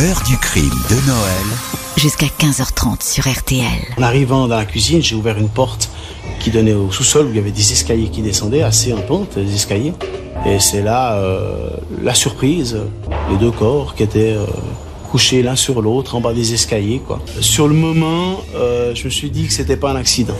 L'heure du crime de Noël. Jusqu'à 15h30 sur RTL. En arrivant dans la cuisine, j'ai ouvert une porte qui donnait au sous-sol où il y avait des escaliers qui descendaient, assez en pente, des escaliers. Et c'est là euh, la surprise, les deux corps qui étaient euh, couchés l'un sur l'autre en bas des escaliers. Quoi. Sur le moment, euh, je me suis dit que c'était pas un accident.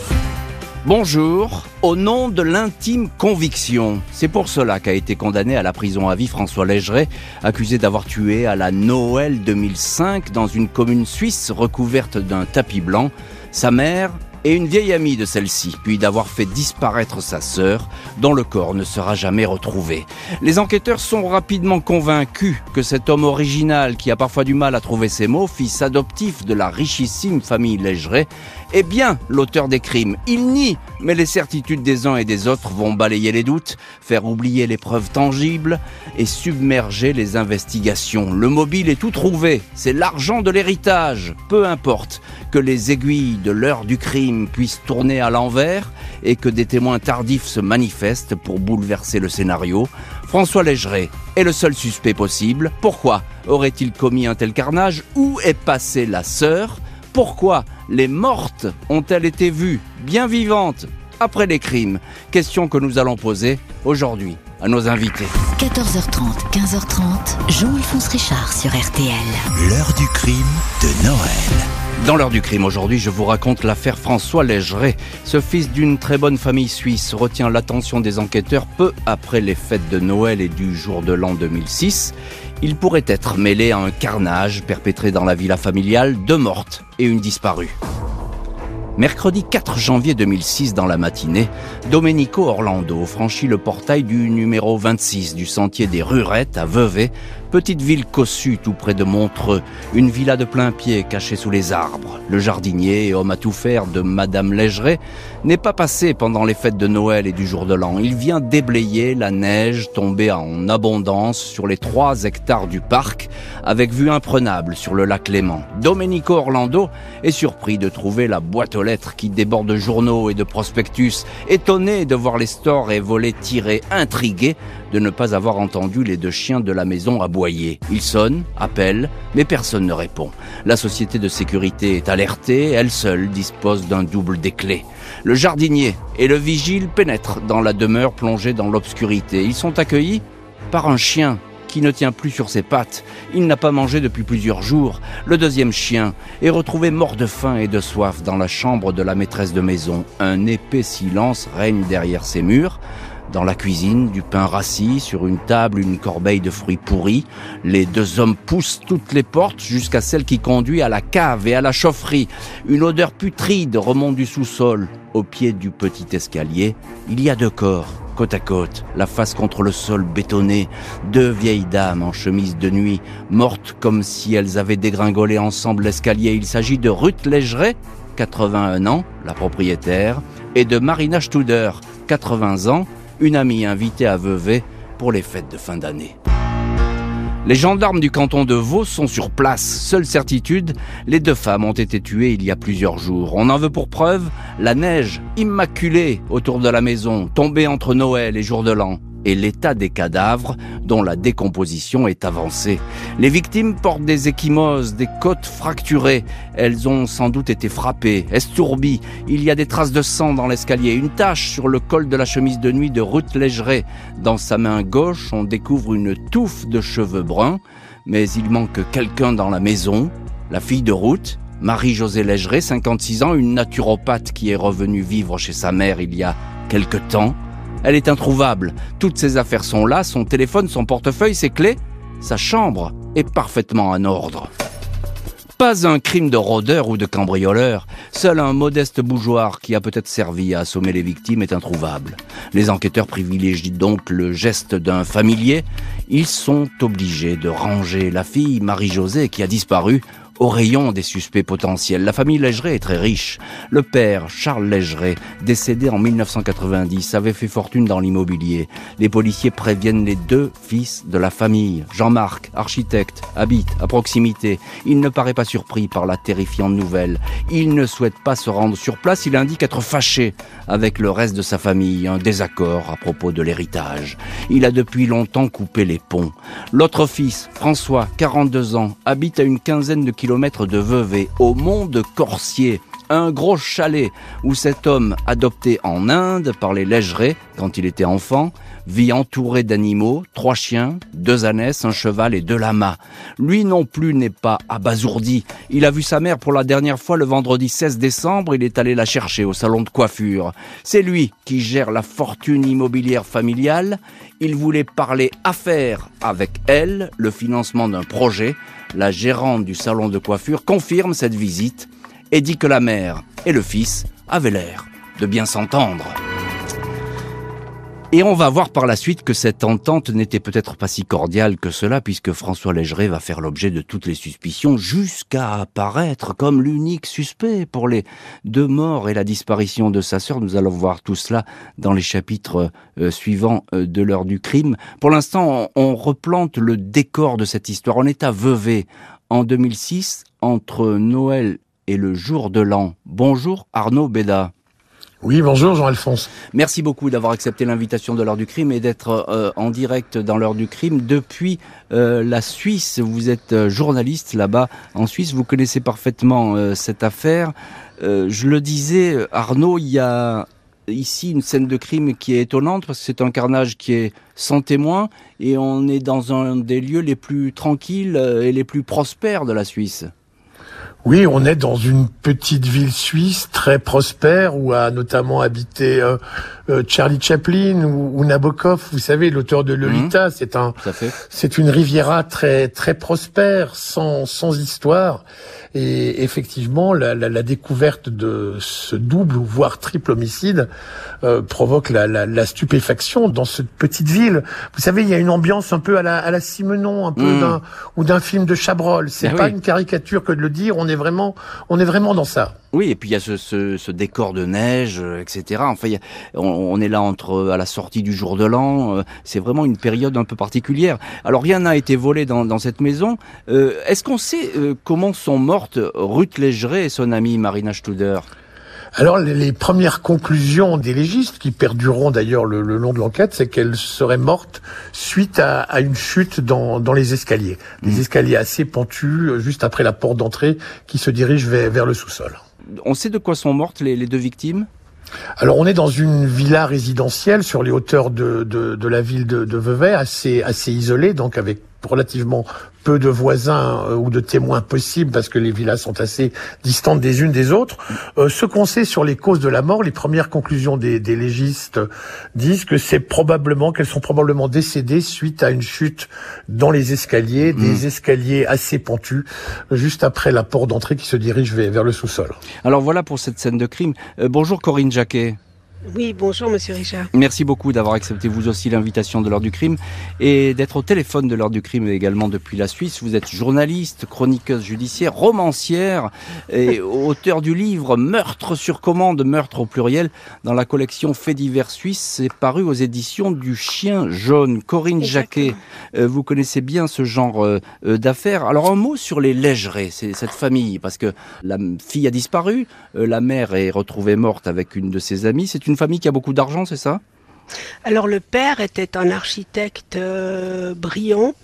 Bonjour, au nom de l'intime conviction. C'est pour cela qu'a été condamné à la prison à vie François Légeret, accusé d'avoir tué à la Noël 2005 dans une commune suisse recouverte d'un tapis blanc sa mère et une vieille amie de celle-ci, puis d'avoir fait disparaître sa sœur, dont le corps ne sera jamais retrouvé. Les enquêteurs sont rapidement convaincus que cet homme original, qui a parfois du mal à trouver ses mots, fils adoptif de la richissime famille Légeret, est bien l'auteur des crimes. Il nie, mais les certitudes des uns et des autres vont balayer les doutes, faire oublier les preuves tangibles et submerger les investigations. Le mobile est tout trouvé, c'est l'argent de l'héritage, peu importe que les aiguilles de l'heure du crime puissent tourner à l'envers et que des témoins tardifs se manifestent pour bouleverser le scénario. François Légeret est le seul suspect possible. Pourquoi aurait-il commis un tel carnage? Où est passée la sœur? Pourquoi les mortes ont-elles été vues bien vivantes après les crimes? Question que nous allons poser aujourd'hui à nos invités. 14h30, 15h30, Jean-Alphonse Richard sur RTL. L'heure du crime de Noël. Dans l'heure du crime aujourd'hui, je vous raconte l'affaire François Légeret. Ce fils d'une très bonne famille suisse retient l'attention des enquêteurs peu après les fêtes de Noël et du jour de l'an 2006. Il pourrait être mêlé à un carnage perpétré dans la villa familiale, deux mortes et une disparue. Mercredi 4 janvier 2006 dans la matinée, Domenico Orlando franchit le portail du numéro 26 du sentier des Rurettes à Vevey Petite ville cossue tout près de Montreux, une villa de plein pied cachée sous les arbres. Le jardinier homme à tout faire de Madame Légeret n'est pas passé pendant les fêtes de Noël et du jour de l'an. Il vient déblayer la neige tombée en abondance sur les trois hectares du parc, avec vue imprenable sur le lac Léman. Domenico Orlando est surpris de trouver la boîte aux lettres qui déborde de journaux et de prospectus, étonné de voir les stores et volets tirés, intrigué de ne pas avoir entendu les deux chiens de la maison aboyer. Ils sonnent, appellent, mais personne ne répond. La société de sécurité est alertée, elle seule dispose d'un double des clés. Le jardinier et le vigile pénètrent dans la demeure plongée dans l'obscurité. Ils sont accueillis par un chien qui ne tient plus sur ses pattes. Il n'a pas mangé depuis plusieurs jours. Le deuxième chien est retrouvé mort de faim et de soif dans la chambre de la maîtresse de maison. Un épais silence règne derrière ses murs. Dans la cuisine, du pain rassis, sur une table, une corbeille de fruits pourris. Les deux hommes poussent toutes les portes jusqu'à celle qui conduit à la cave et à la chaufferie. Une odeur putride remonte du sous-sol. Au pied du petit escalier, il y a deux corps, côte à côte, la face contre le sol bétonné. Deux vieilles dames en chemise de nuit, mortes comme si elles avaient dégringolé ensemble l'escalier. Il s'agit de Ruth Légeret, 81 ans, la propriétaire, et de Marina Studer, 80 ans, une amie invitée à Vevey pour les fêtes de fin d'année. Les gendarmes du canton de Vaud sont sur place. Seule certitude, les deux femmes ont été tuées il y a plusieurs jours. On en veut pour preuve la neige immaculée autour de la maison, tombée entre Noël et jour de l'an et l'état des cadavres dont la décomposition est avancée. Les victimes portent des échymoses, des côtes fracturées. Elles ont sans doute été frappées, estourbies. Il y a des traces de sang dans l'escalier, une tache sur le col de la chemise de nuit de Ruth Légeret. Dans sa main gauche, on découvre une touffe de cheveux bruns, mais il manque quelqu'un dans la maison, la fille de Ruth, Marie-Josée Légeret, 56 ans, une naturopathe qui est revenue vivre chez sa mère il y a quelque temps. Elle est introuvable. Toutes ses affaires sont là, son téléphone, son portefeuille, ses clés. Sa chambre est parfaitement en ordre. Pas un crime de rôdeur ou de cambrioleur. Seul un modeste bougeoir qui a peut-être servi à assommer les victimes est introuvable. Les enquêteurs privilégient donc le geste d'un familier. Ils sont obligés de ranger la fille Marie-Josée qui a disparu au rayon des suspects potentiels. La famille Légeret est très riche. Le père, Charles Légeret, décédé en 1990, avait fait fortune dans l'immobilier. Les policiers préviennent les deux fils de la famille. Jean-Marc, architecte, habite à proximité. Il ne paraît pas surpris par la terrifiante nouvelle. Il ne souhaite pas se rendre sur place. Il indique être fâché avec le reste de sa famille. Un désaccord à propos de l'héritage. Il a depuis longtemps coupé les ponts. L'autre fils, François, 42 ans, habite à une quinzaine de kilomètres de Vevey, au mont de Corsier un gros chalet où cet homme, adopté en Inde par les Légerets quand il était enfant, vit entouré d'animaux, trois chiens, deux ânesses, un cheval et deux lamas. Lui non plus n'est pas abasourdi. Il a vu sa mère pour la dernière fois le vendredi 16 décembre, il est allé la chercher au salon de coiffure. C'est lui qui gère la fortune immobilière familiale. Il voulait parler affaires avec elle, le financement d'un projet. La gérante du salon de coiffure confirme cette visite et dit que la mère et le fils avaient l'air de bien s'entendre. Et on va voir par la suite que cette entente n'était peut-être pas si cordiale que cela, puisque François Légeret va faire l'objet de toutes les suspicions, jusqu'à apparaître comme l'unique suspect pour les deux morts et la disparition de sa sœur. Nous allons voir tout cela dans les chapitres euh, suivants euh, de l'heure du crime. Pour l'instant, on, replante le décor de cette histoire. On est à Vevey en 2006, entre Noël et le jour de l'an. Bonjour Arnaud Béda. Oui, bonjour Jean-Alphonse. Merci beaucoup d'avoir accepté l'invitation de l'heure du crime et d'être euh, en direct dans l'heure du crime depuis euh, la Suisse. Vous êtes euh, journaliste là-bas en Suisse, vous connaissez parfaitement cette affaire. Je le disais, Arnaud, il y a ici une scène de crime qui est étonnante parce que c'est un carnage qui est sans témoin et on est dans un des lieux les plus tranquilles et les plus prospères de la Suisse. Oui, on est dans une petite ville suisse très prospère où a notamment habité euh, euh, Charlie Chaplin ou, ou, Nabokov. Vous savez, l'auteur de Lolita, mmh. c'est un, c'est une Riviera très très prospère, sans sans histoire. Et effectivement, la, la, la découverte de ce double ou voire triple homicide euh, provoque la, la, stupéfaction dans cette petite ville. Vous savez, il y a une ambiance un peu à la, à la Simenon, un peu mmh. d'un ou d'un film de Chabrol. C'est ah pas oui. une caricature que de le dire. On est vraiment, on est vraiment dans ça. Oui, et puis il y a ce, décor de neige, euh, etc. Enfin, on, on, est là entre à la sortie du jour de l'an. Euh, c'est vraiment une période un peu particulière. Alors rien n'a été volé dans, cette maison. Euh, Est-ce qu'on sait euh, comment sont mortes Ruth Légeret et son amie Marina Studer? Alors les, les, premières conclusions des légistes, qui perdureront d'ailleurs le, le, long de l'enquête, c'est qu'elle serait morte suite à, à une chute dans, dans, les escaliers. Des mmh. escaliers assez pentus, juste après la porte d'entrée, qui se dirige vers, vers le sous-sol. On sait de quoi sont mortes les, les deux victimes? Alors on est dans une villa résidentielle sur les hauteurs de, de, de la ville de, de Vevey, assez, assez isolée, donc avec relativement peu de voisins euh, ou de témoins possibles parce que les villas sont assez distantes des unes des autres. Euh, ce qu'on sait sur les causes de la mort, les premières conclusions des, des légistes disent que c'est probablement qu'elles sont probablement décédées suite à une chute dans les escaliers, mmh. des escaliers assez pentus, juste après la porte d'entrée qui se dirige vers, vers le sous-sol. Alors voilà pour cette scène de crime. Euh, bonjour Corinne Jacquet. Oui, bonjour Monsieur Richard. Merci beaucoup d'avoir accepté vous aussi l'invitation de l'heure du crime et d'être au téléphone de l'heure du crime également depuis la Suisse. Vous êtes journaliste, chroniqueuse judiciaire, romancière et auteur du livre Meurtre sur commande, meurtre au pluriel dans la collection Faits divers suisse. C'est paru aux éditions du Chien jaune. Corinne Jacquet, euh, vous connaissez bien ce genre euh, d'affaires. Alors un mot sur les Légerets, cette famille parce que la fille a disparu, euh, la mère est retrouvée morte avec une de ses amies. C'est une famille qui a beaucoup d'argent, c'est ça? Alors le père était un architecte euh, brillant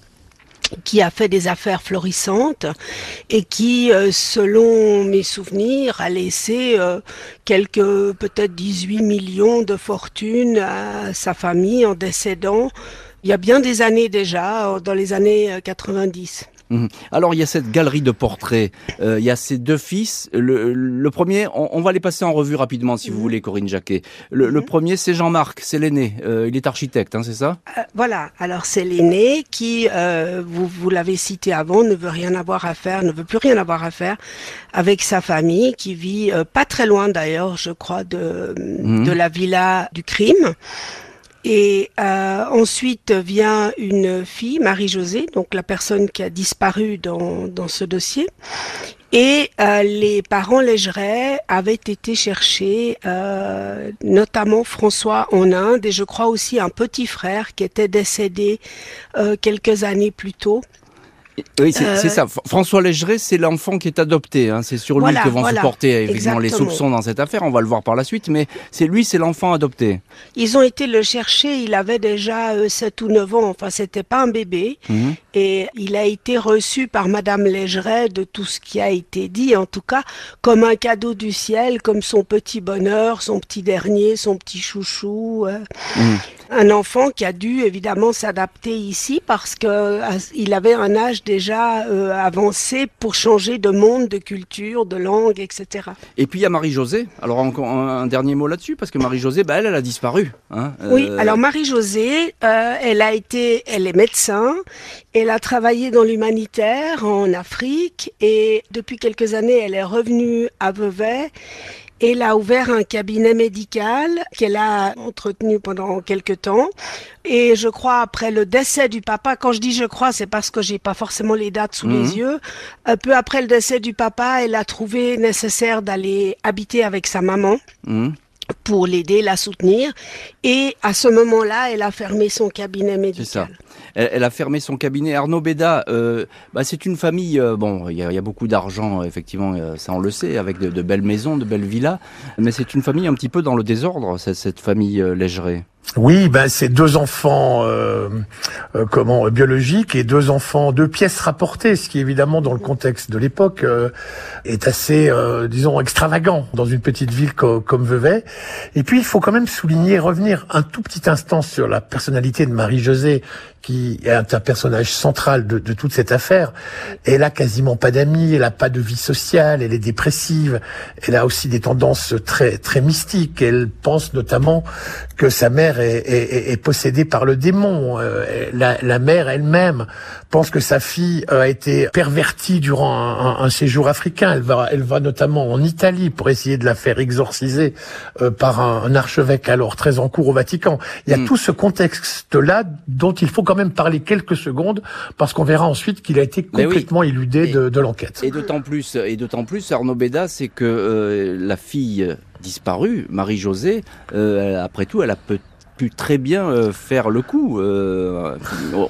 qui a fait des affaires florissantes et qui, euh, selon mes souvenirs, a laissé euh, quelques, peut-être 18 millions de fortune à sa famille en décédant il y a bien des années déjà, dans les années 90. Mmh. Alors il y a cette galerie de portraits, euh, il y a ces deux fils. Le, le premier, on, on, va les passer en revue rapidement si mmh. vous voulez, Corinne Jacquet. Le, mmh. le premier, c'est Jean-Marc, c'est l'aîné. Euh, il est architecte, hein, c'est ça? Euh, Voilà. Alors c'est l'aîné qui, vous, vous l'avez cité avant, ne veut rien avoir à faire, ne veut plus rien avoir à faire avec sa famille, qui vit pas très loin d'ailleurs, je crois, de, de la villa du crime. Et euh, ensuite vient une fille, Marie-Josée, donc la personne qui a disparu dans, dans ce dossier. Et euh, les parents Légeret avaient été chercher euh, notamment François en Inde et je crois aussi un petit frère qui était décédé euh, quelques années plus tôt. Oui, c'est euh, ça. François Légeret, c'est l'enfant qui est adopté. Hein. C'est sur lui que vont se porter effectivement les soupçons dans cette affaire. On va le voir par la suite, mais c'est lui, c'est l'enfant adopté. Ils ont été le chercher. Il avait déjà euh, 7 ou 9 ans. Enfin, c'était pas un bébé. Mhm. Et il a été reçu par Madame Légeret de tout ce qui a été dit, en tout cas, comme un cadeau du ciel, comme son petit bonheur, son petit dernier, son petit chouchou. Euh. Mhm. Un enfant qui a dû évidemment s'adapter ici parce que euh, il avait un âge déjà euh, avancé pour changer de monde, de culture, de langue, etc. Et puis il y a Marie-Josée. Alors encore un, dernier mot là-dessus parce que Marie-Josée, bah, elle, elle a disparu. Hein, oui, euh, alors Marie-Josée, elle a été, elle est médecin, elle a travaillé dans l'humanitaire en Afrique et depuis quelques années, elle est revenue à Vevey elle a ouvert un cabinet médical qu'elle a entretenu pendant quelques temps. Et je crois après le décès du papa, quand je dis je crois, c'est parce que j'ai pas forcément les dates sous les mhm. yeux. Un peu après le décès du papa, elle a trouvé nécessaire d'aller habiter avec sa maman. Mhm pour l'aider, la soutenir. Et à ce moment-là, elle a fermé son cabinet médical. Ça. Elle, a fermé son cabinet. Arnaud Béda, euh, bah c'est une famille, euh, bon, il y, y, a beaucoup d'argent, effectivement, euh, ça on le sait, avec de, de, belles maisons, de belles villas, mais c'est une famille un petit peu dans le désordre, cette, cette famille euh, Légeret. Oui, ben c'est deux enfants euh, euh, comment biologiques et deux enfants, deux pièces rapportées, ce qui évidemment dans le contexte de l'époque euh, est assez, disons, extravagant dans une petite ville comme Vevey. Et puis il faut quand même souligner, revenir un tout petit instant sur la personnalité de Marie-Josée, qui est un personnage central de, toute cette affaire. Elle a quasiment pas d'amis, elle a pas de vie sociale, elle est dépressive, elle a aussi des tendances très très mystiques. Elle pense notamment que sa mère est, est, est possédée par le démon. Euh, la, la, mère elle-même pense que sa fille a été pervertie durant un, un, séjour africain. Elle va, elle va notamment en Italie pour essayer de la faire exorciser euh, par un, un, archevêque alors très en cours au Vatican. Il y a hmm. tout ce contexte-là dont il faut quand même parler quelques secondes parce qu'on verra ensuite qu'il a été complètement oui. éludé de, de l'enquête. Et d'autant plus, et d'autant plus, Arnaud Béda, c'est que euh, la fille disparue, Marie-Josée, euh, après tout, elle a peut pu très bien euh, faire le coup. Euh,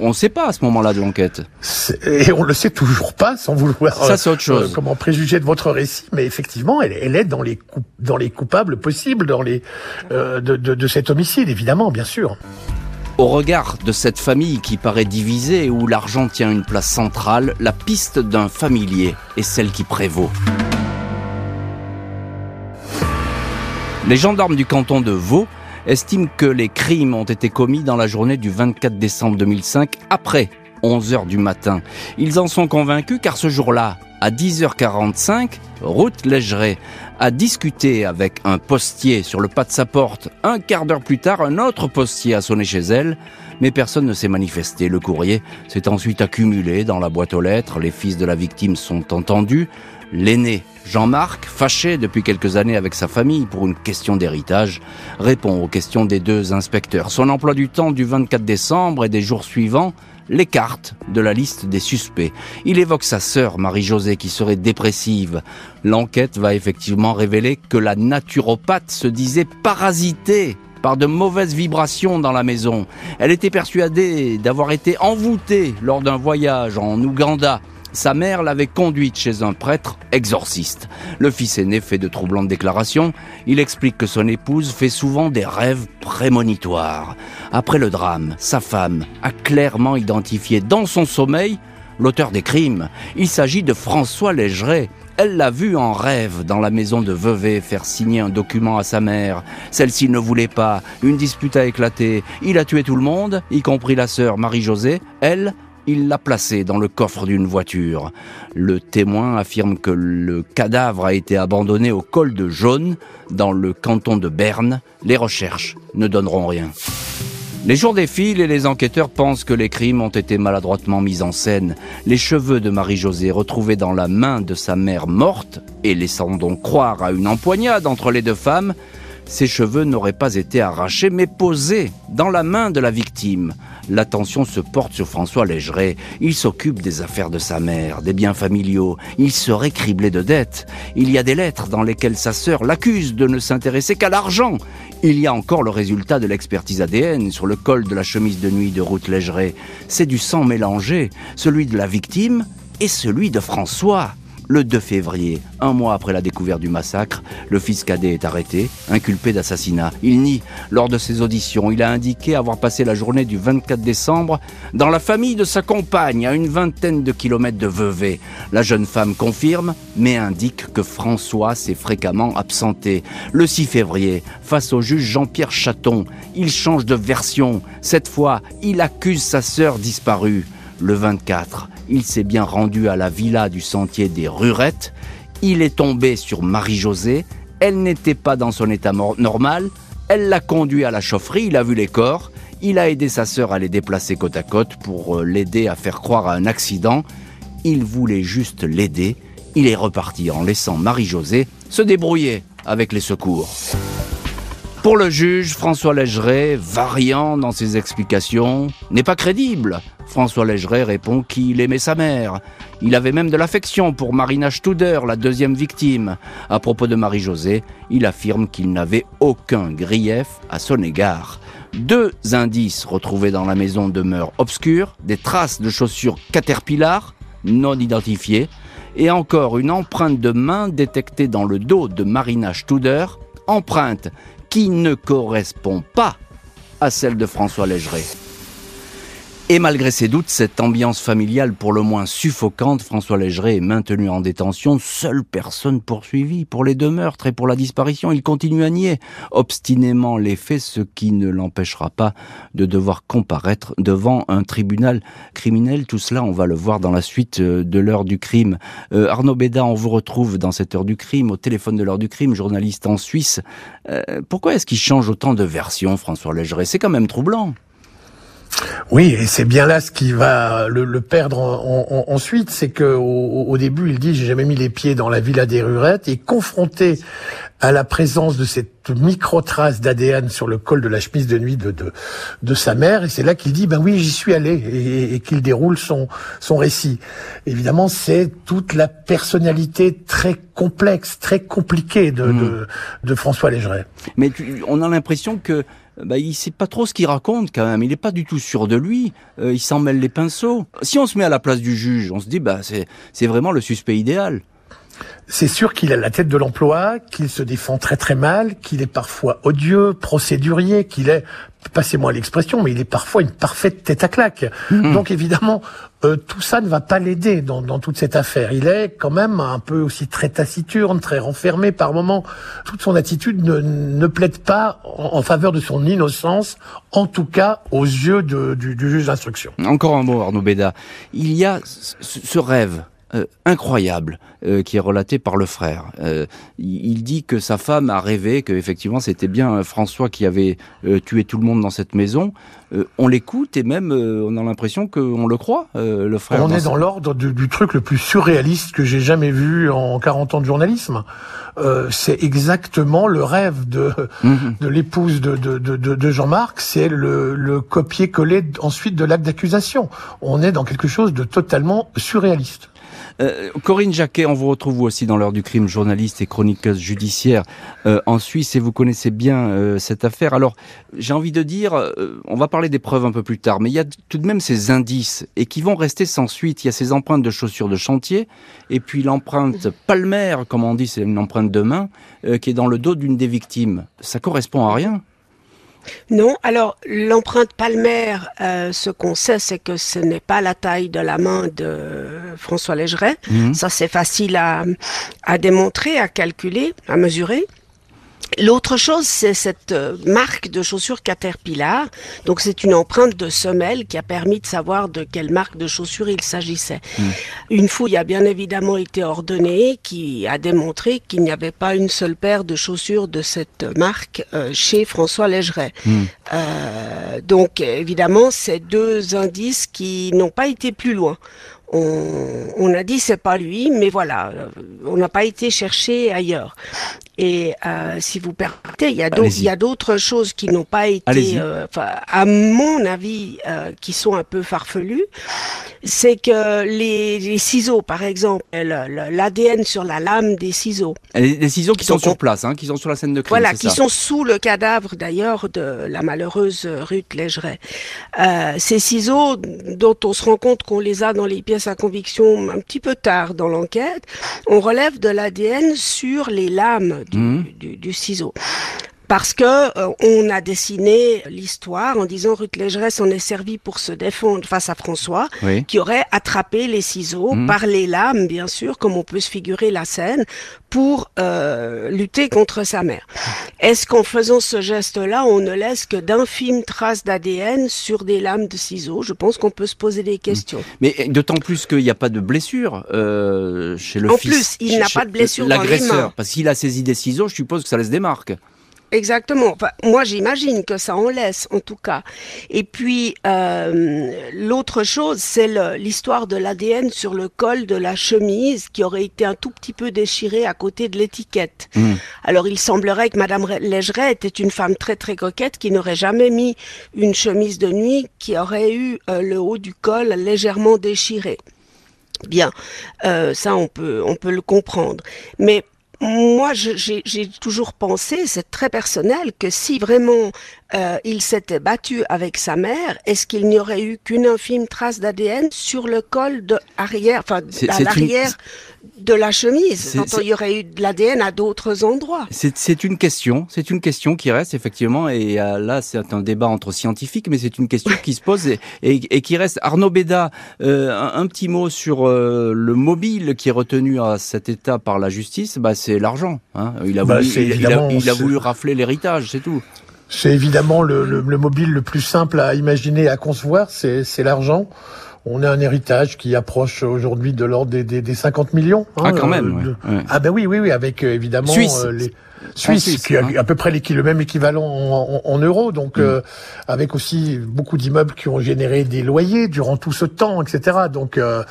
on ne sait pas à ce moment-là de l'enquête. Et on le sait toujours pas, sans vouloir. Ça, c'est autre euh, chose. Euh, comment préjuger de votre récit, mais effectivement, elle, elle est dans les dans les coupables possibles, dans les de, de, de cet homicide, évidemment, bien sûr. Au regard de cette famille qui paraît divisée et où l'argent tient une place centrale, la piste d'un familier est celle qui prévaut. Les gendarmes du canton de Vaud estiment que les crimes ont été commis dans la journée du 24 décembre 2005 après 11 heures du matin. Ils en sont convaincus car ce jour-là, à 10h45, Ruth Légeret a discuté avec un postier sur le pas de sa porte. Un quart d'heure plus tard, un autre postier a sonné chez elle, mais personne ne s'est manifesté. Le courrier s'est ensuite accumulé dans la boîte aux lettres. Les fils de la victime sont entendus. L'aîné, Jean-Marc, fâché depuis quelques années avec sa famille pour une question d'héritage, répond aux questions des deux inspecteurs. Son emploi du temps du 24 décembre et des jours suivants l'écarte de la liste des suspects. Il évoque sa sœur Marie-Josée qui serait dépressive. L'enquête va effectivement révéler que la naturopathe se disait parasitée par de mauvaises vibrations dans la maison. Elle était persuadée d'avoir été envoûtée lors d'un voyage en Ouganda sa mère l'avait conduite chez un prêtre exorciste. Le fils aîné fait de troublantes déclarations. Il explique que son épouse fait souvent des rêves prémonitoires. Après le drame, sa femme a clairement identifié dans son sommeil l'auteur des crimes. Il s'agit de François Légeret. Elle l'a vu en rêve dans la maison de Vevey faire signer un document à sa mère. Celle-ci ne voulait pas. Une dispute a éclaté. Il a tué tout le monde, y compris la sœur Marie-Josée. Elle il l'a placé dans le coffre d'une voiture. Le témoin affirme que le cadavre a été abandonné au col de Jaune, dans le canton de Berne. Les recherches ne donneront rien. Les jours défilent et les enquêteurs pensent que les crimes ont été maladroitement mis en scène. Les cheveux de Marie-Josée retrouvés dans la main de sa mère morte, et laissant donc croire à une empoignade entre les deux femmes, Ses cheveux n'auraient pas été arrachés, mais posés dans la main de la victime. L'attention se porte sur François Légeret. Il s'occupe des affaires de sa mère, des biens familiaux. Il serait criblé de dettes. Il y a des lettres dans lesquelles sa sœur l'accuse de ne s'intéresser qu'à l'argent. Il y a encore le résultat de l'expertise ADN sur le col de la chemise de nuit de Ruth Légeret. C'est du sang mélangé, celui de la victime et celui de François. Le 2 février, un mois après la découverte du massacre, le fils cadet est arrêté, inculpé d'assassinat. Il nie. Lors de ses auditions, il a indiqué avoir passé la journée du 24 décembre dans la famille de sa compagne, à une vingtaine de kilomètres de Vevey. La jeune femme confirme, mais indique que François s'est fréquemment absenté. Le 6 février, face au juge Jean-Pierre Chaton, il change de version. Cette fois, il accuse sa sœur disparue. Le 24, il s'est bien rendu à la villa du sentier des Rurettes. Il est tombé sur Marie-Josée. Elle n'était pas dans son état normal. Elle l'a conduit à la chaufferie, il a vu les corps. Il a aidé sa sœur à les déplacer côte à côte pour euh, l'aider à faire croire à un accident. Il voulait juste l'aider. Il est reparti en laissant Marie-Josée se débrouiller avec les secours. Pour le juge, François Légeret, variant dans ses explications, n'est pas crédible. François Légeret répond qu'il aimait sa mère. Il avait même de l'affection pour Marina Studer, la deuxième victime. À propos de Marie-Josée, il affirme qu'il n'avait aucun grief à son égard. Deux indices retrouvés dans la maison demeurent obscurs, des traces de chaussures Caterpillar, non identifiées, et encore une empreinte de main détectée dans le dos de Marina Studer, empreinte qui ne correspond pas à celle de François Légeret. Et malgré ses doutes, cette ambiance familiale pour le moins suffocante, François Légeret est maintenu en détention, seule personne poursuivie pour les deux meurtres et pour la disparition. Il continue à nier obstinément les faits, ce qui ne l'empêchera pas de devoir comparaître devant un tribunal criminel. Tout cela, on va le voir dans la suite euh, de l'heure du crime. Euh, Arnaud Béda, on vous retrouve dans cette heure du crime, au téléphone de l'heure du crime, journaliste en Suisse. Euh, pourquoi est-ce qu'il change autant de versions, François Légeret C'est quand même troublant. Oui, et c'est bien là ce qui va le, perdre ensuite, c'est que au, début il dit j'ai jamais mis les pieds dans la villa des Rurettes et confronté à la présence de cette micro-trace d'ADN sur le col de la chemise de nuit de, de, de sa mère, et c'est là qu'il dit ben oui j'y suis allé et, qu'il déroule son son récit. Évidemment c'est toute la personnalité très complexe, très compliquée de, mmh. de, de, François Légeret. Mais on a l'impression que bah, il sait pas trop ce qu'il raconte quand même. Il n'est pas du tout sûr de lui. Euh, il s'en mêle les pinceaux. Si on se met à la place du juge, on se dit bah c'est vraiment le suspect idéal. C'est sûr qu'il a la tête de l'emploi, qu'il se défend très très mal, qu'il est parfois odieux, procédurier, qu'il est, passez-moi l'expression, mais il est parfois une parfaite tête à claque. Mmh. Donc évidemment, euh, tout ça ne va pas l'aider dans, dans, toute cette affaire. Il est quand même un peu aussi très taciturne, très renfermé par moments. Toute son attitude ne, ne plaide pas en, faveur de son innocence, en tout cas aux yeux de, du, du, juge d'instruction. Encore un mot, Arnaud Béda. Il y a ce rêve euh, incroyable euh, qui est relaté par le frère. Euh, il dit que sa femme a rêvé que effectivement c'était bien François qui avait tué tout le monde dans cette maison. on l'écoute et même on a l'impression qu'on le croit, le frère. On est dans l'ordre du, truc le plus surréaliste que j'ai jamais vu en 40 ans de journalisme. c'est exactement le rêve de, mhm. de l'épouse de, de, de, Jean-Marc, c'est le, le copier-coller ensuite de l'acte d'accusation. On est dans quelque chose de totalement surréaliste. Euh, Corinne Jacquet, on vous retrouve aussi dans l'heure du crime, journaliste et chroniqueuse judiciaire euh, en Suisse, et vous connaissez bien euh, cette affaire. Alors, j'ai envie de dire, on va parler des preuves un peu plus tard, mais il y a tout de même ces indices, et qui vont rester sans suite. Il y a ces empreintes de chaussures de chantier, et puis l'empreinte palmaire, comme on dit, c'est une empreinte de main, qui est dans le dos d'une des victimes. Ça correspond à rien non, alors l'empreinte palmaire, euh, ce qu'on sait, c'est que ce n'est pas la taille de la main de François Légeret. Mhm. Ça, c'est facile à, à démontrer, à calculer, à mesurer. L'autre chose, c'est cette euh, marque de chaussures Caterpillar. Donc, c'est une empreinte de semelle qui a permis de savoir de quelle marque de chaussures il s'agissait. Hmm. Une fouille a bien évidemment été ordonnée qui a démontré qu'il n'y avait pas une seule paire de chaussures de cette marque euh, chez François Légeret. Hmm. Euh, donc, évidemment, c'est deux indices qui n'ont pas été plus loin. On, a dit c'est pas lui, mais voilà, euh, on n'a pas été chercher ailleurs. Et euh, si vous permettez, il y a d'autres choses qui n'ont pas été, euh, à mon avis, qui sont un peu farfelues. C'est que les, ciseaux, par exemple, l'ADN sur la lame des ciseaux. Les, ciseaux qui sont sur place, hein, qui sont sur la scène de crime. Voilà, qui sont sous le cadavre d'ailleurs de la malheureuse Ruth Légeret. ces ciseaux dont on se rend compte qu'on les a dans les pièces sa conviction un petit peu tard dans l'enquête, on relève de l'ADN sur les lames du, mmh. ciseau parce que euh, on a dessiné l'histoire en disant Ruth Légeresse s'en est servi pour se défendre face à François, qui aurait attrapé les ciseaux mmh. par les lames, bien sûr, comme on peut se figurer la scène, pour euh, lutter contre sa mère. Est-ce qu'en faisant ce geste-là, on ne laisse que d'infimes traces d'ADN sur des lames de ciseaux? Je pense qu'on peut se poser des questions. Mmh. Mais d'autant plus qu'il n'y a pas de blessure euh, chez le en fils. En plus, il n'a pas de blessure dans les mains. Parce qu'il a saisi des ciseaux, je suppose que ça laisse des marques. Exactement. moi, j'imagine que ça en laisse, en tout cas. Et puis, euh, l'autre chose, c'est l'histoire de l'ADN sur le col de la chemise qui aurait été un tout petit peu déchiré à côté de l'étiquette. Hmm. Alors, il semblerait que Madame Légeret était une femme très très coquette qui n'aurait jamais mis une chemise de nuit qui aurait eu euh, le haut du col légèrement déchiré. Bien, euh, ça on peut on peut le comprendre. Mais moi, j'ai toujours pensé, c'est très personnel, que si vraiment euh, il s'était battu avec sa mère, est-ce qu'il n'y aurait eu qu'une infime trace d'ADN sur le col de arrière, enfin à l'arrière de la chemise quand il y aurait eu de l'ADN à d'autres endroits? C'est une question, c'est une question qui reste effectivement, et euh, là c'est un débat entre scientifiques, mais c'est une question qui se pose et, qui reste. Arnaud Béda, euh, un, petit mot sur le mobile qui est retenu à cet état par la justice, bah, c'est l'argent. Hein. Il, a bah, voulu, il a voulu rafler l'héritage, c'est tout. C'est évidemment le, mobile le plus simple à imaginer, à concevoir, c'est l'argent. On a un héritage qui approche aujourd'hui de l'ordre des, 50 millions. Hein, ah, quand même. Euh, ah ben oui, oui, oui, avec euh, évidemment Suisse. Euh, les Suisse, qui a hein. à peu près le même équivalent en, euros, donc mm. euh, avec aussi beaucoup d'immeubles qui ont généré des loyers durant tout ce temps, etc. Donc euh,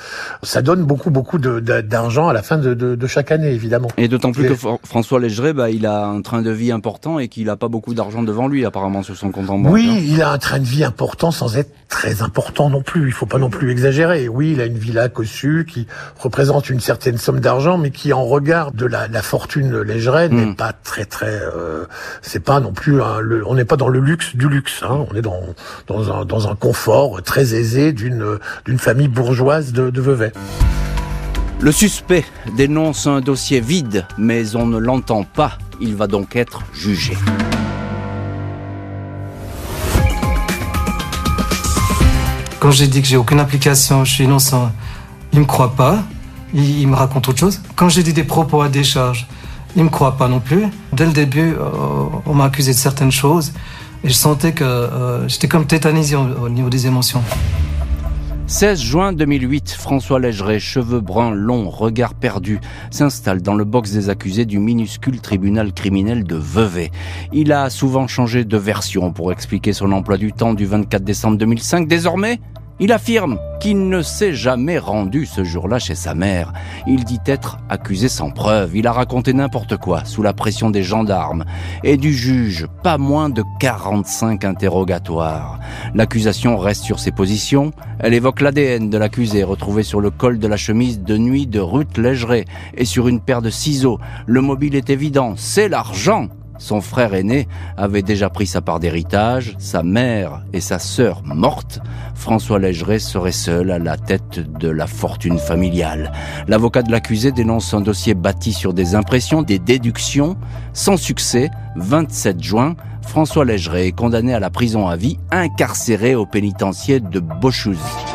ça donne beaucoup beaucoup d'argent à la fin de, de, de, chaque année, évidemment. Et d'autant plus que François Légeret, bah, il a un train de vie important et qu'il n'a pas beaucoup d'argent devant lui, apparemment, sur son compte en banque. Oui, hein. il a un train de vie important sans être très important non plus. Il faut pas non plus exagérer. Oui, il a une villa cossue qui représente une certaine somme d'argent, mais qui, en regard de la, la fortune Légeret, n'est mm. Pas très très. Euh, c'est pas non plus. le, on n'est pas dans le luxe du luxe. Hein, on est dans dans un dans un confort très aisé d'une d'une famille bourgeoise de, de Vevey. Le suspect dénonce un dossier vide, mais on ne l'entend pas. Il va donc être jugé. Quand j'ai dit que j'ai aucune application, je suis innocent, il me croit pas. Il, il me raconte autre chose. Quand j'ai dit des propos à décharge, ne me croit pas non plus. Dès le début, euh, on m'a accusé de certaines choses et je sentais que euh, j'étais comme tétanisé au, niveau des émotions. 16 juin 2008, François Légeret, cheveux bruns longs, regard perdu, s'installe dans le box des accusés du minuscule tribunal criminel de Vevey. Il a souvent changé de version pour expliquer son emploi du temps du 24 décembre 2005. Désormais, il affirme qu'il ne s'est jamais rendu ce jour-là chez sa mère. Il dit être accusé sans preuve. Il a raconté n'importe quoi sous la pression des gendarmes et du juge. Pas moins de 45 interrogatoires. L'accusation reste sur ses positions. Elle évoque l'ADN de l'accusé retrouvé sur le col de la chemise de nuit de Ruth Légeret et sur une paire de ciseaux. Le mobile est évident. C'est l'argent son frère aîné avait déjà pris sa part d'héritage, sa mère et sa sœur mortes. François Légeret serait seul à la tête de la fortune familiale. L'avocat de l'accusé dénonce un dossier bâti sur des impressions, des déductions. Sans succès, 27 juin, François Légeret est condamné à la prison à vie, incarcéré au pénitencier de Bochouzy.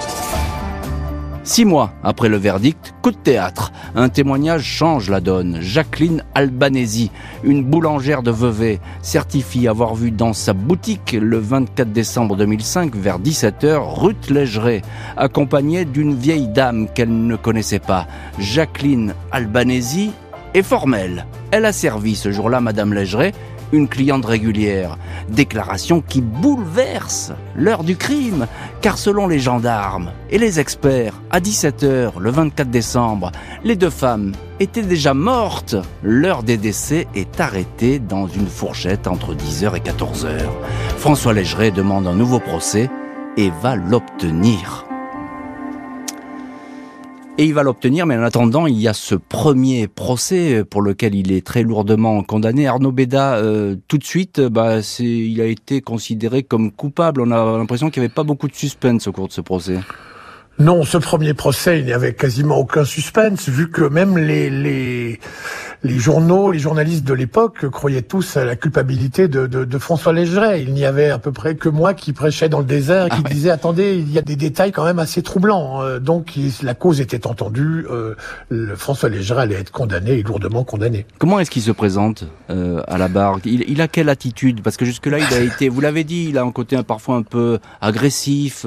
Six mois après le verdict, coup de théâtre. Un témoignage change la donne. Jacqueline Albanesi, une boulangère de Vevey, certifie avoir vu dans sa boutique le 24 décembre 2005 vers 17h Ruth Légeret, accompagnée d'une vieille dame qu'elle ne connaissait pas. Jacqueline Albanesi est formelle. Elle a servi ce jour-là Madame Légeret une cliente régulière. Déclaration qui bouleverse l'heure du crime, car selon les gendarmes et les experts, à 17h le 24 décembre, les deux femmes étaient déjà mortes. L'heure des décès est arrêtée dans une fourchette entre 10h et 14h. François Légeret demande un nouveau procès et va l'obtenir. Et il va l'obtenir, mais en attendant, il y a ce premier procès pour lequel il est très lourdement condamné. Arnaud Béda, euh, tout de suite, bah, il a été considéré comme coupable. On a l'impression qu'il n'y avait pas beaucoup de suspense au cours de ce procès. Non, ce premier procès, il n'y avait quasiment aucun suspense, vu que même les, les journaux, les journalistes de l'époque croyaient tous à la culpabilité de, de, de, François Légeret. Il n'y avait à peu près que moi qui prêchais dans le désert et qui ah disais, attendez, il y a des détails quand même assez troublants. Euh, donc la cause était entendue, euh, le François Légeret allait être condamné et lourdement condamné. Comment est-ce qu'il se présente euh, à la barre? Il, il, a quelle attitude? Parce que jusque-là, il a été, vous l'avez dit, il a un côté parfois un peu agressif,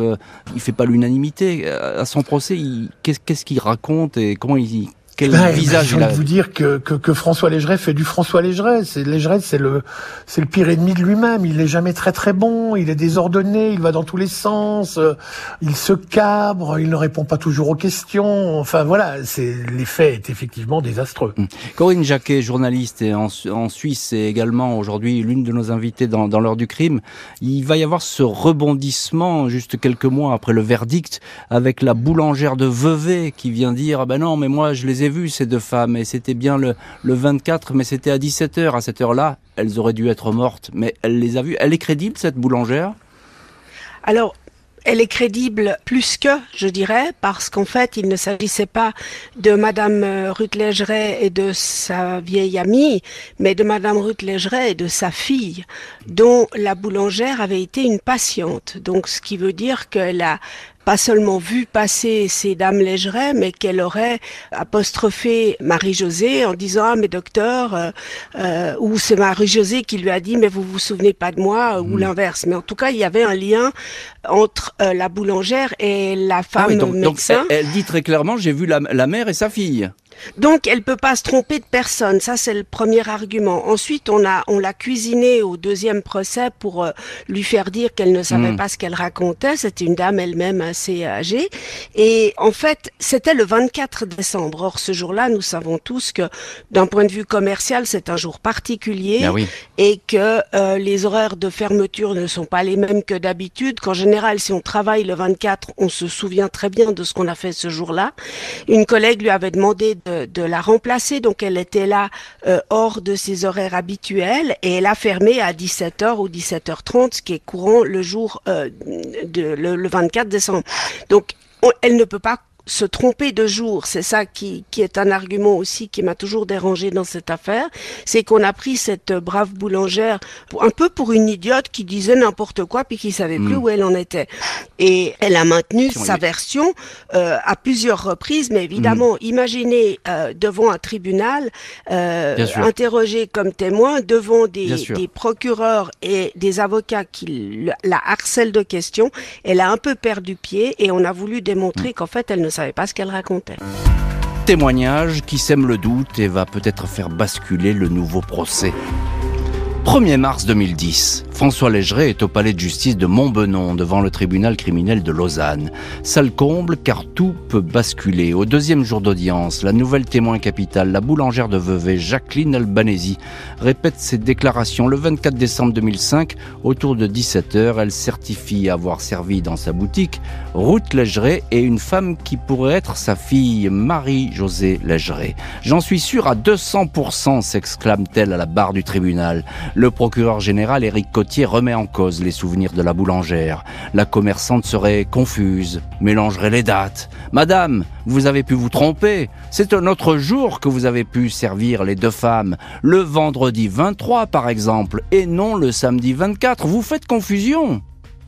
il fait pas l'unanimité à son procès, qu'est-ce qu'il raconte et comment il, quel bah, visage envie de vous dire que, que, que François Légeret fait du François Légeret. C'est Légeret, c'est le c'est le pire ennemi de lui-même. Il est jamais très très bon. Il est désordonné. Il va dans tous les sens. Euh, il se cabre. Il ne répond pas toujours aux questions. Enfin voilà, c'est l'effet est effectivement désastreux. Hum. Corinne Jacquet, journaliste et en, en Suisse, et également aujourd'hui l'une de nos invitées dans, dans l'heure du crime. Il va y avoir ce rebondissement juste quelques mois après le verdict avec la boulangère de Vevey qui vient dire ah ben non mais moi je les ai vues ces deux femmes et c'était bien le, le 24, mais c'était à 17h. À cette heure-là, elles auraient dû être mortes, mais elle les a vues. Elle est crédible, cette boulangère? Alors, elle est crédible plus que, je dirais, parce qu'en fait, il ne s'agissait pas de Madame euh, Ruth et de sa vieille amie, mais de Madame Ruth et de sa fille, dont la boulangère avait été une patiente. Donc, ce qui veut dire qu'elle a pas seulement vu passer ces dames légères, mais qu'elle aurait apostrophé Marie-Josée en disant ah mais docteur euh, euh, ou c'est Marie-Josée qui lui a dit mais vous vous souvenez pas de moi ou hmm. l'inverse. Mais en tout cas il y avait un lien entre euh, la boulangère et la ah femme médecin. elle, dit très clairement j'ai vu la, la mère et sa fille. Donc elle peut pas se tromper de personne, ça c'est le premier argument. Ensuite on a on l'a cuisinée au deuxième procès pour euh, lui faire dire qu'elle ne savait hmm. pas ce qu'elle racontait. C'était une dame elle-même assez âgée et en fait c'était le 24 décembre. Or ce jour-là nous savons tous que d'un point de vue commercial c'est un jour particulier ben et que euh, les horaires de fermeture ne sont pas les mêmes que d'habitude. Qu'en général si on travaille le 24 on se souvient très bien de ce qu'on a fait ce jour-là. Une collègue lui avait demandé de la remplacer. Donc elle était là euh, hors de ses horaires habituels et elle a fermé à 17h ou 17h30, ce qui est courant le jour euh, de, le 24 décembre. Donc elle ne peut pas se tromper de jour, c'est ça qui, qui est un argument aussi qui m'a toujours dérangé dans cette affaire, c'est qu'on a pris cette brave boulangère un peu pour une idiote qui disait n'importe quoi puis qui savait plus hmm. où elle en était. Et elle a maintenu sa version euh, à plusieurs reprises, mais évidemment, hmm. imaginez euh, devant un tribunal, euh, interrogé comme témoin devant des, des, procureurs et des avocats qui la harcèlent de questions, elle a un peu perdu pied et on a voulu démontrer hmm. qu'en fait elle ne savait pas ce qu'elle racontait. Témoignage qui sème le doute et va peut-être faire basculer le nouveau procès. 1er mars 2010, François Légeret est au palais de justice de Montbenon devant le tribunal criminel de Lausanne. Salle comble car tout peut basculer. Au deuxième jour d'audience, la nouvelle témoin capitale, la boulangère de Vevey, Jacqueline Albanesi, répète ses déclarations le 24 décembre 2005. Autour de 17h, elle certifie avoir servi dans sa boutique Ruth Légeret et une femme qui pourrait être sa fille, Marie-Josée Légeret. J'en suis sûr à 200%, s'exclame-t-elle à la barre du tribunal. Le procureur général Éric Remet en cause les souvenirs de la boulangère. La commerçante serait confuse, mélangerait les dates. Madame, vous avez pu vous tromper. C'est un autre jour que vous avez pu servir les deux femmes. Le vendredi 23 par exemple, et non le samedi 24. Vous faites confusion.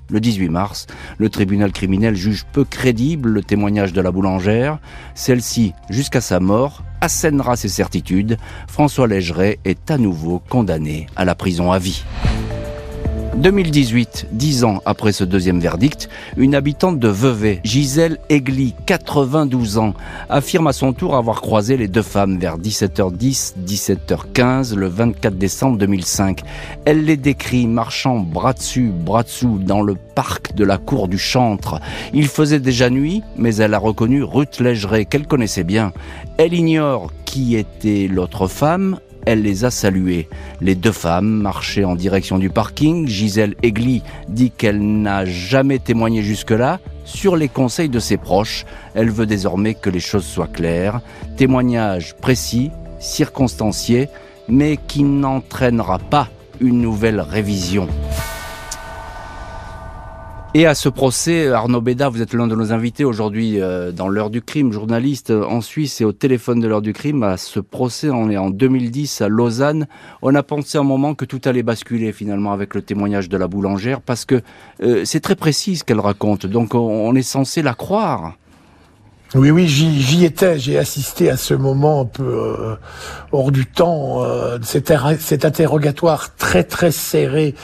Le 18 mars, le tribunal criminel juge peu crédible le témoignage de la boulangère. Celle-ci, jusqu'à sa mort, assènera ses certitudes. François Légeret est à nouveau condamné à la prison à vie. 2018, dix ans après ce deuxième verdict, une habitante de Vevey, Gisèle Egli, 92 ans, affirme à son tour avoir croisé les deux femmes vers 17h10, 17h15 le 24 décembre 2005. Elle les décrit marchant bras dessus, bras dessous dans le parc de la cour du Chantre. Il faisait déjà nuit, mais elle a reconnu Ruth Légeret qu'elle connaissait bien. Elle ignore qui était l'autre femme, elle les a saluées. Les deux femmes marchaient en direction du parking. Gisèle Egli dit qu'elle n'a jamais témoigné jusque-là. Sur les conseils de ses proches, elle veut désormais que les choses soient claires. Témoignage précis, circonstancié, mais qui n'entraînera pas une nouvelle révision. Et à ce procès, Arnaud Béda, vous êtes l'un de nos invités aujourd'hui euh, dans l'heure du crime, journaliste en Suisse et au téléphone de l'heure du crime. À ce procès, on est en 2010 à Lausanne. On a pensé un moment que tout allait basculer finalement avec le témoignage de la boulangère parce que euh, c'est très précis ce qu'elle raconte. Donc on est censé la croire. Oui, oui, j'y étais. J'ai assisté à ce moment un peu euh, hors du temps, cet, cet interrogatoire très très serré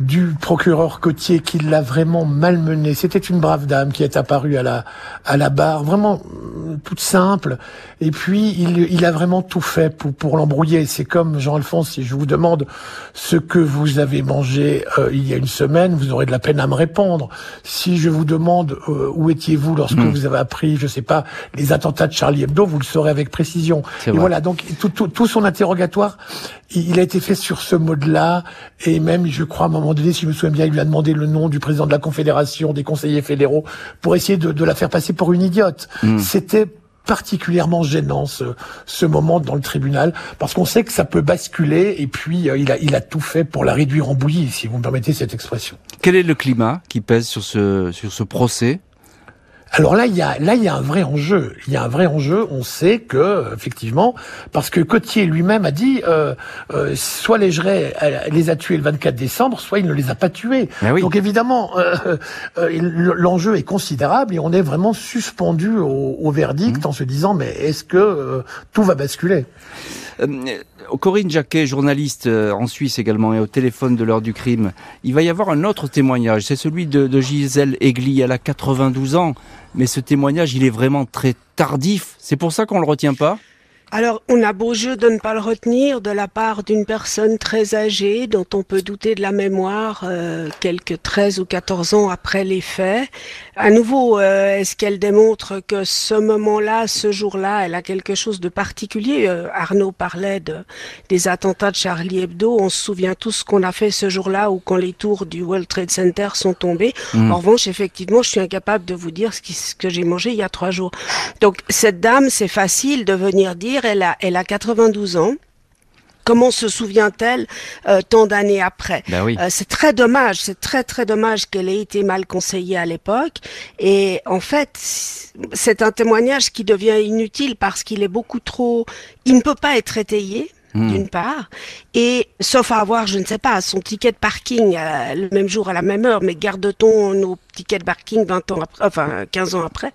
du procureur Cotier qui l'a vraiment malmené. C'était une brave dame qui est apparue à la à la barre, vraiment euh, toute simple. Et puis il, il a vraiment tout fait pour pour l'embrouiller. C'est comme Jean-Alphonse, si je vous demande ce que vous avez mangé euh, il y a une semaine, vous aurez de la peine à me répondre. Si je vous demande euh, où étiez-vous lorsque hmm. vous avez appris, je sais pas, les attentats de Charlie Hebdo, vous le saurez avec précision. Et voilà, donc tout, tout, tout son interrogatoire, il a été fait sur ce mode-là, et même, je crois, moment donné, si je me souviens bien, il lui a demandé le nom du président de la Confédération des conseillers fédéraux pour essayer de, la faire passer pour une idiote. Hmm. C'était particulièrement gênant ce, ce moment dans le tribunal parce qu'on sait que ça peut basculer et puis euh, il, a, il a tout fait pour la réduire en bouillie si vous me permettez cette expression. Quel est le climat qui pèse sur ce, sur ce procès? Alors là, il y a là il y a un vrai enjeu. Il y a un vrai enjeu. On sait que effectivement, parce que Cotier lui-même a dit, euh, euh, soit les les a tués le 24 décembre, soit il ne les a pas tués. Donc évidemment, euh, euh, l'enjeu est considérable et on est vraiment suspendu au, au verdict mmh. en se disant mais est-ce que euh, tout va basculer? Corinne Jacquet, journaliste en Suisse également et au téléphone de l'heure du crime, il va y avoir un autre témoignage, c'est celui de, Gisèle Egli, elle a 92 ans. Mais ce témoignage, il est vraiment très tardif. C'est pour ça qu'on le retient pas? Alors, on a beau jeu de ne pas le retenir de la part d'une personne très âgée dont on peut douter de la mémoire euh, quelques 13 ou 14 ans après les faits. À nouveau, euh, est-ce qu'elle démontre que ce moment-là, ce jour-là, elle a quelque chose de particulier euh, Arnaud parlait de, des attentats de Charlie Hebdo. On se souvient tous ce qu'on a fait ce jour-là ou quand les tours du World Trade Center sont tombées. Mmh. En revanche, effectivement, je suis incapable de vous dire ce, ce que j'ai mangé il y a trois jours. Donc, cette dame, c'est facile de venir dire elle a, elle a 92 ans. Comment se souvient-elle euh, tant d'années après ben oui. Euh, c'est très dommage, c'est très très dommage qu'elle ait été mal conseillée à l'époque. Et en fait, c'est un témoignage qui devient inutile parce qu'il est beaucoup trop. Il ne peut pas être étayé. Hmm. d'une part, et sauf à avoir, je ne sais pas, son ticket de parking euh, le même jour à la même heure, mais garde-t-on nos tickets de parking 20 ans après, enfin 15 ans après?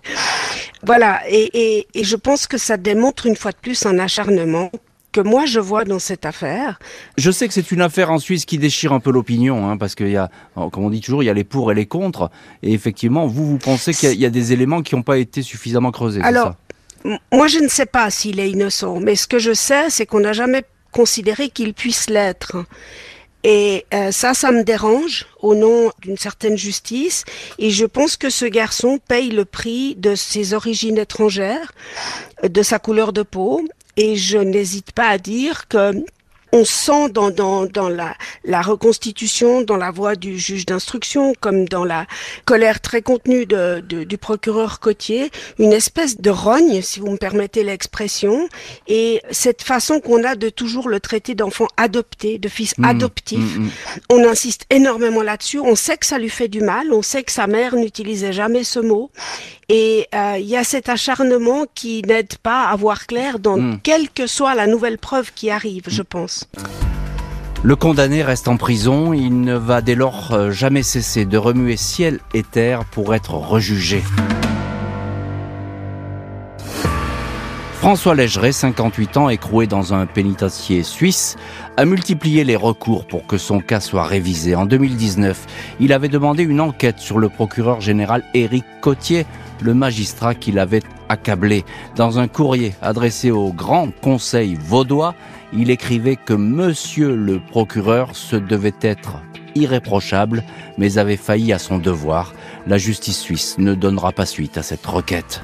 Voilà, et, et, je pense que ça démontre une fois de plus un acharnement que moi je vois dans cette affaire. Je sais que c'est une affaire en Suisse qui déchire un peu l'opinion, hein, parce qu'il y a, comme on dit toujours, il y a les pour et les contre. Et effectivement, vous, vous pensez qu'il y, a des éléments qui n'ont pas été suffisamment creusés. Alors, moi, je ne sais pas s'il est innocent, mais ce que je sais, c'est qu'on n'a jamais considéré qu'il puisse l'être. Et euh, ça, ça me dérange au nom d'une certaine justice. Et je pense que ce garçon paye le prix de ses origines étrangères, de sa couleur de peau. Et je n'hésite pas à dire que on sent dans, dans, dans la, la, reconstitution, dans la voix du juge d'instruction, comme dans la colère très contenue de, de, du procureur Cotier, une espèce de rogne, si vous me permettez l'expression, et cette façon qu'on a de toujours le traiter d'enfant adopté, de fils mmh, adoptif. Mmh, mmh. On insiste énormément là-dessus. On sait que ça lui fait du mal. On sait que sa mère n'utilisait jamais ce mot. Et euh, il y a cet acharnement qui n'aide pas à voir clair dans quelle que soit la nouvelle preuve qui arrive, je pense. Le condamné reste en prison, il ne va dès lors euh, jamais cesser de remuer ciel et terre pour être rejugé. François Légeret, 58 ans, écroué dans un pénitencier suisse, a multiplié les recours pour que son cas soit révisé. En 2019, il avait demandé une enquête sur le procureur général Éric Cotier, le magistrat qui l'avait accablé. Dans un courrier adressé au Grand Conseil vaudois, il écrivait que Monsieur le procureur se devait être irréprochable, mais avait failli à son devoir. La justice suisse ne donnera pas suite à cette requête.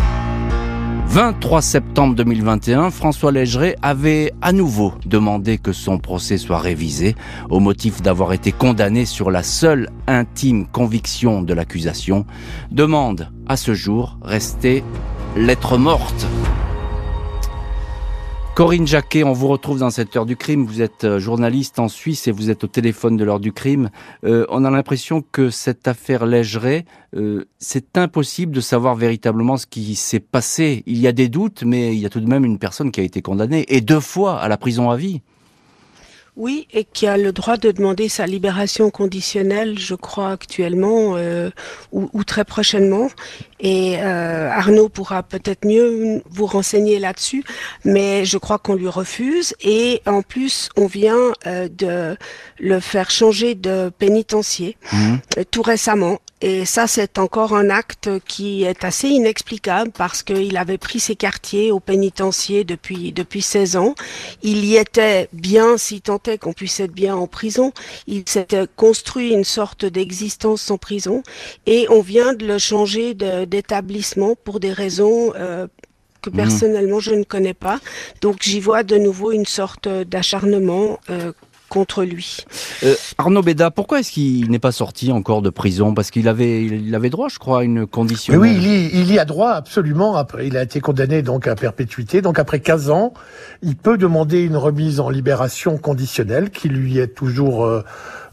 23 septembre 2021, François Légeret avait à nouveau demandé que son procès soit révisé au motif d'avoir été condamné sur la seule intime conviction de l'accusation. Demande à ce jour restée lettre morte. Corinne Jacquet, on vous retrouve dans cette heure du crime. Vous êtes euh, journaliste en Suisse et vous êtes au téléphone de l'heure du crime. Euh, on a l'impression que cette affaire Légeret, euh, c'est impossible de savoir véritablement ce qui s'est passé. Il y a des doutes, mais il y a tout de même une personne qui a été condamnée et deux fois à la prison à vie. Oui, et qui a le droit de demander sa libération conditionnelle, je crois actuellement euh, ou, ou, très prochainement. Et euh, Arnaud pourra peut-être mieux vous renseigner là-dessus, mais je crois qu'on lui refuse. Et en plus, on vient euh, de le faire changer de pénitencier mmh. Tout récemment. Et ça, c'est encore un acte qui est assez inexplicable parce qu'il avait pris ses quartiers au pénitencier depuis depuis 16 ans. Il y était bien, si tant est qu'on puisse être bien en prison. Il s'était construit une sorte d'existence en prison et on vient de le changer d'établissement pour des raisons euh, que mmh. personnellement je ne connais pas. Donc j'y vois de nouveau une sorte d'acharnement euh, contre lui. Euh, Arnaud Béda, pourquoi est-ce qu'il n'est pas sorti encore de prison? Parce qu'il avait, il avait droit, je crois, à une condition. Oui, il y, il y, a droit absolument. Après, il a été condamné donc à perpétuité. Donc après 15 ans, il peut demander une remise en libération conditionnelle qui lui est toujours euh,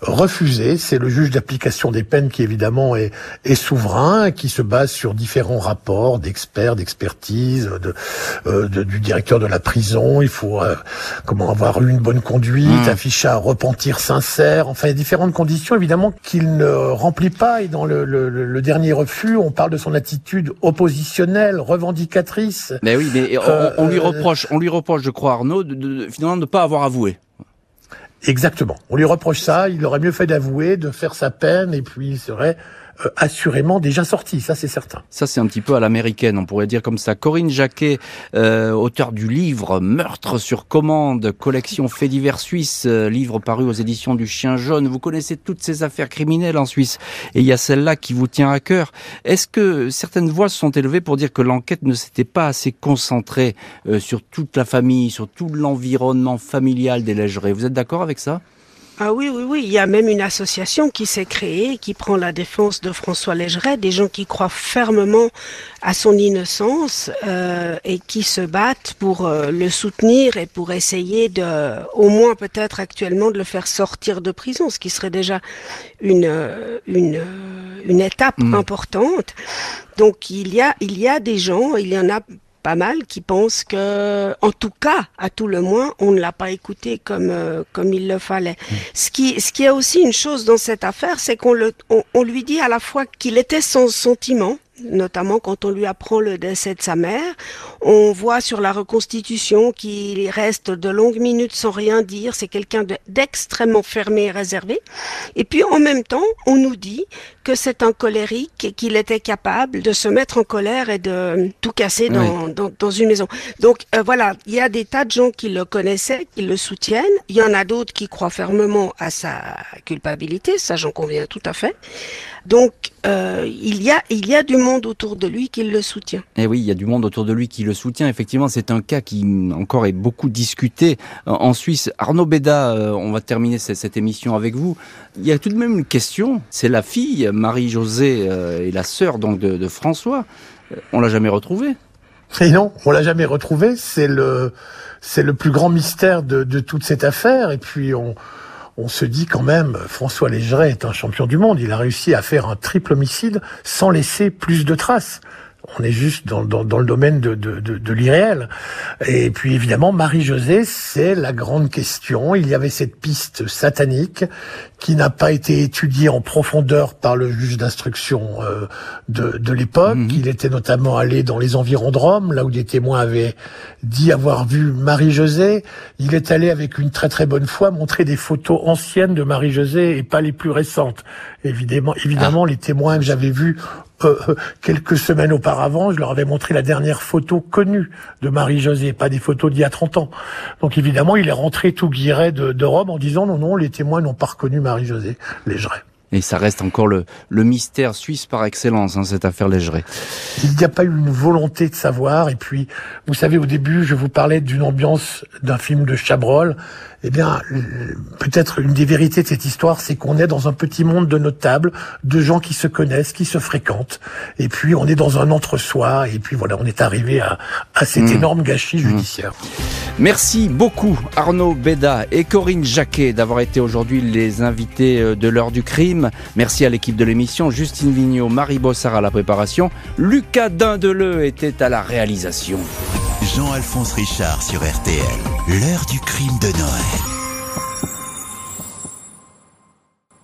refusé. C'est le juge d'application des peines qui évidemment est, est, souverain, qui se base sur différents rapports d'experts, d'expertise, de, euh, de, du directeur de la prison. Il faut euh, comment avoir eu une bonne conduite, mmh. afficher un repentir sincère. Enfin, il y a différentes conditions évidemment qu'il ne remplit pas. Et dans le, le, le, dernier refus, on parle de son attitude oppositionnelle, revendicatrice. Mais oui, mais on, on lui euh, reproche, on lui reproche, je crois, Arnaud, de, de, finalement de ne pas avoir avoué. Exactement. On lui reproche ça. Il aurait mieux fait d'avouer, de faire sa peine, et puis il serait euh, assurément déjà sorti, ça c'est certain. Ça c'est un petit peu à l'américaine, on pourrait dire comme ça. Corinne Jacquet, euh, auteur du livre Meurtre sur commande, collection faits divers suisse, euh, livre paru aux éditions du Chien jaune. Vous connaissez toutes ces affaires criminelles en Suisse et il y a celle-là qui vous tient à cœur. Est-ce que certaines voix se sont élevées pour dire que l'enquête ne s'était pas assez concentrée euh, sur toute la famille, sur tout l'environnement familial des Légerets Vous êtes d'accord avec ça? Ah oui, oui, oui. Il y a même une association qui s'est créée, qui prend la défense de François Légeret, des gens qui croient fermement à son innocence euh, et qui se battent pour euh, le soutenir et pour essayer de, au moins peut-être actuellement, de le faire sortir de prison, ce qui serait déjà une une, une étape mmh. importante. Donc il y a il y a des gens, il y en a pas mal qui pensent que, en tout cas, à tout le moins, on ne l'a pas écouté comme euh, comme il le fallait. Mmh. Ce qui ce qui est aussi une chose dans cette affaire, c'est qu'on le on, on, lui dit à la fois qu'il était sans sentiment notamment quand on lui apprend le décès de sa mère. On voit sur la reconstitution qu'il reste de longues minutes sans rien dire. C'est quelqu'un d'extrêmement fermé et réservé. Et puis en même temps, on nous dit que c'est un colérique et qu'il était capable de se mettre en colère et de tout casser dans, oui. dans, dans, une maison. Donc euh, voilà, il y a des tas de gens qui le connaissaient, qui le soutiennent. Il y en a d'autres qui croient fermement à sa culpabilité, ça j'en conviens tout à fait. Donc euh, il y a il y a du monde autour de lui qui le soutient. Eh oui, il y a du monde autour de lui qui le soutient. Effectivement, c'est un cas qui encore est beaucoup discuté en Suisse. Arnaud Béda, euh, on va terminer cette, cette, émission avec vous. Il y a tout de même une question. C'est la fille Marie-Josée euh, et la sœur donc de, de François. On l'a jamais retrouvée. Et non, on l'a jamais retrouvée. C'est le c'est le plus grand mystère de, de toute cette affaire. Et puis on on se dit quand même, François Légeret est un champion du monde. Il a réussi à faire un triple homicide sans laisser plus de traces. On est juste dans, dans, le domaine de, de, de, de l'irréel. Et puis évidemment, Marie-Josée, c'est la grande question. Il y avait cette piste satanique qui n'a pas été étudiée en profondeur par le juge d'instruction euh, de, de l'époque. Mhm. Il était notamment allé dans les environs de Rome, là où des témoins avaient dit avoir vu Marie-Josée. Il est allé avec une très très bonne foi montrer des photos anciennes de Marie-Josée et pas les plus récentes. Évidemment, évidemment, ah. les témoins que j'avais vus euh, quelques semaines auparavant, je leur avais montré la dernière photo connue de Marie-Josée, pas des photos d'il y a 30 ans. Donc évidemment, il est rentré tout guiré de, de Rome en disant non, non, les témoins n'ont pas reconnu Marie-Josée Légeret. Et ça reste encore le, le mystère suisse par excellence, hein, cette affaire Légeret. Il n'y a pas eu une volonté de savoir. Et puis, vous savez, au début, je vous parlais d'une ambiance d'un film de Chabrol eh bien, peut-être une des vérités de cette histoire, c'est qu'on est dans un petit monde de notables, de gens qui se connaissent, qui se fréquentent, et puis on est dans un entre-soi, et puis voilà, on est arrivé à, à cet mmh. énorme gâchis mmh. judiciaire. Merci beaucoup Arnaud Beda et Corinne Jacquet d'avoir été aujourd'hui les invités euh, de l'heure du crime. Merci à l'équipe de l'émission, Justine Vignot, Marie Bossard à la préparation, Lucas Dindeleu était à la réalisation. Jean-Alphonse Richard sur RTL. L'heure du crime de Noël.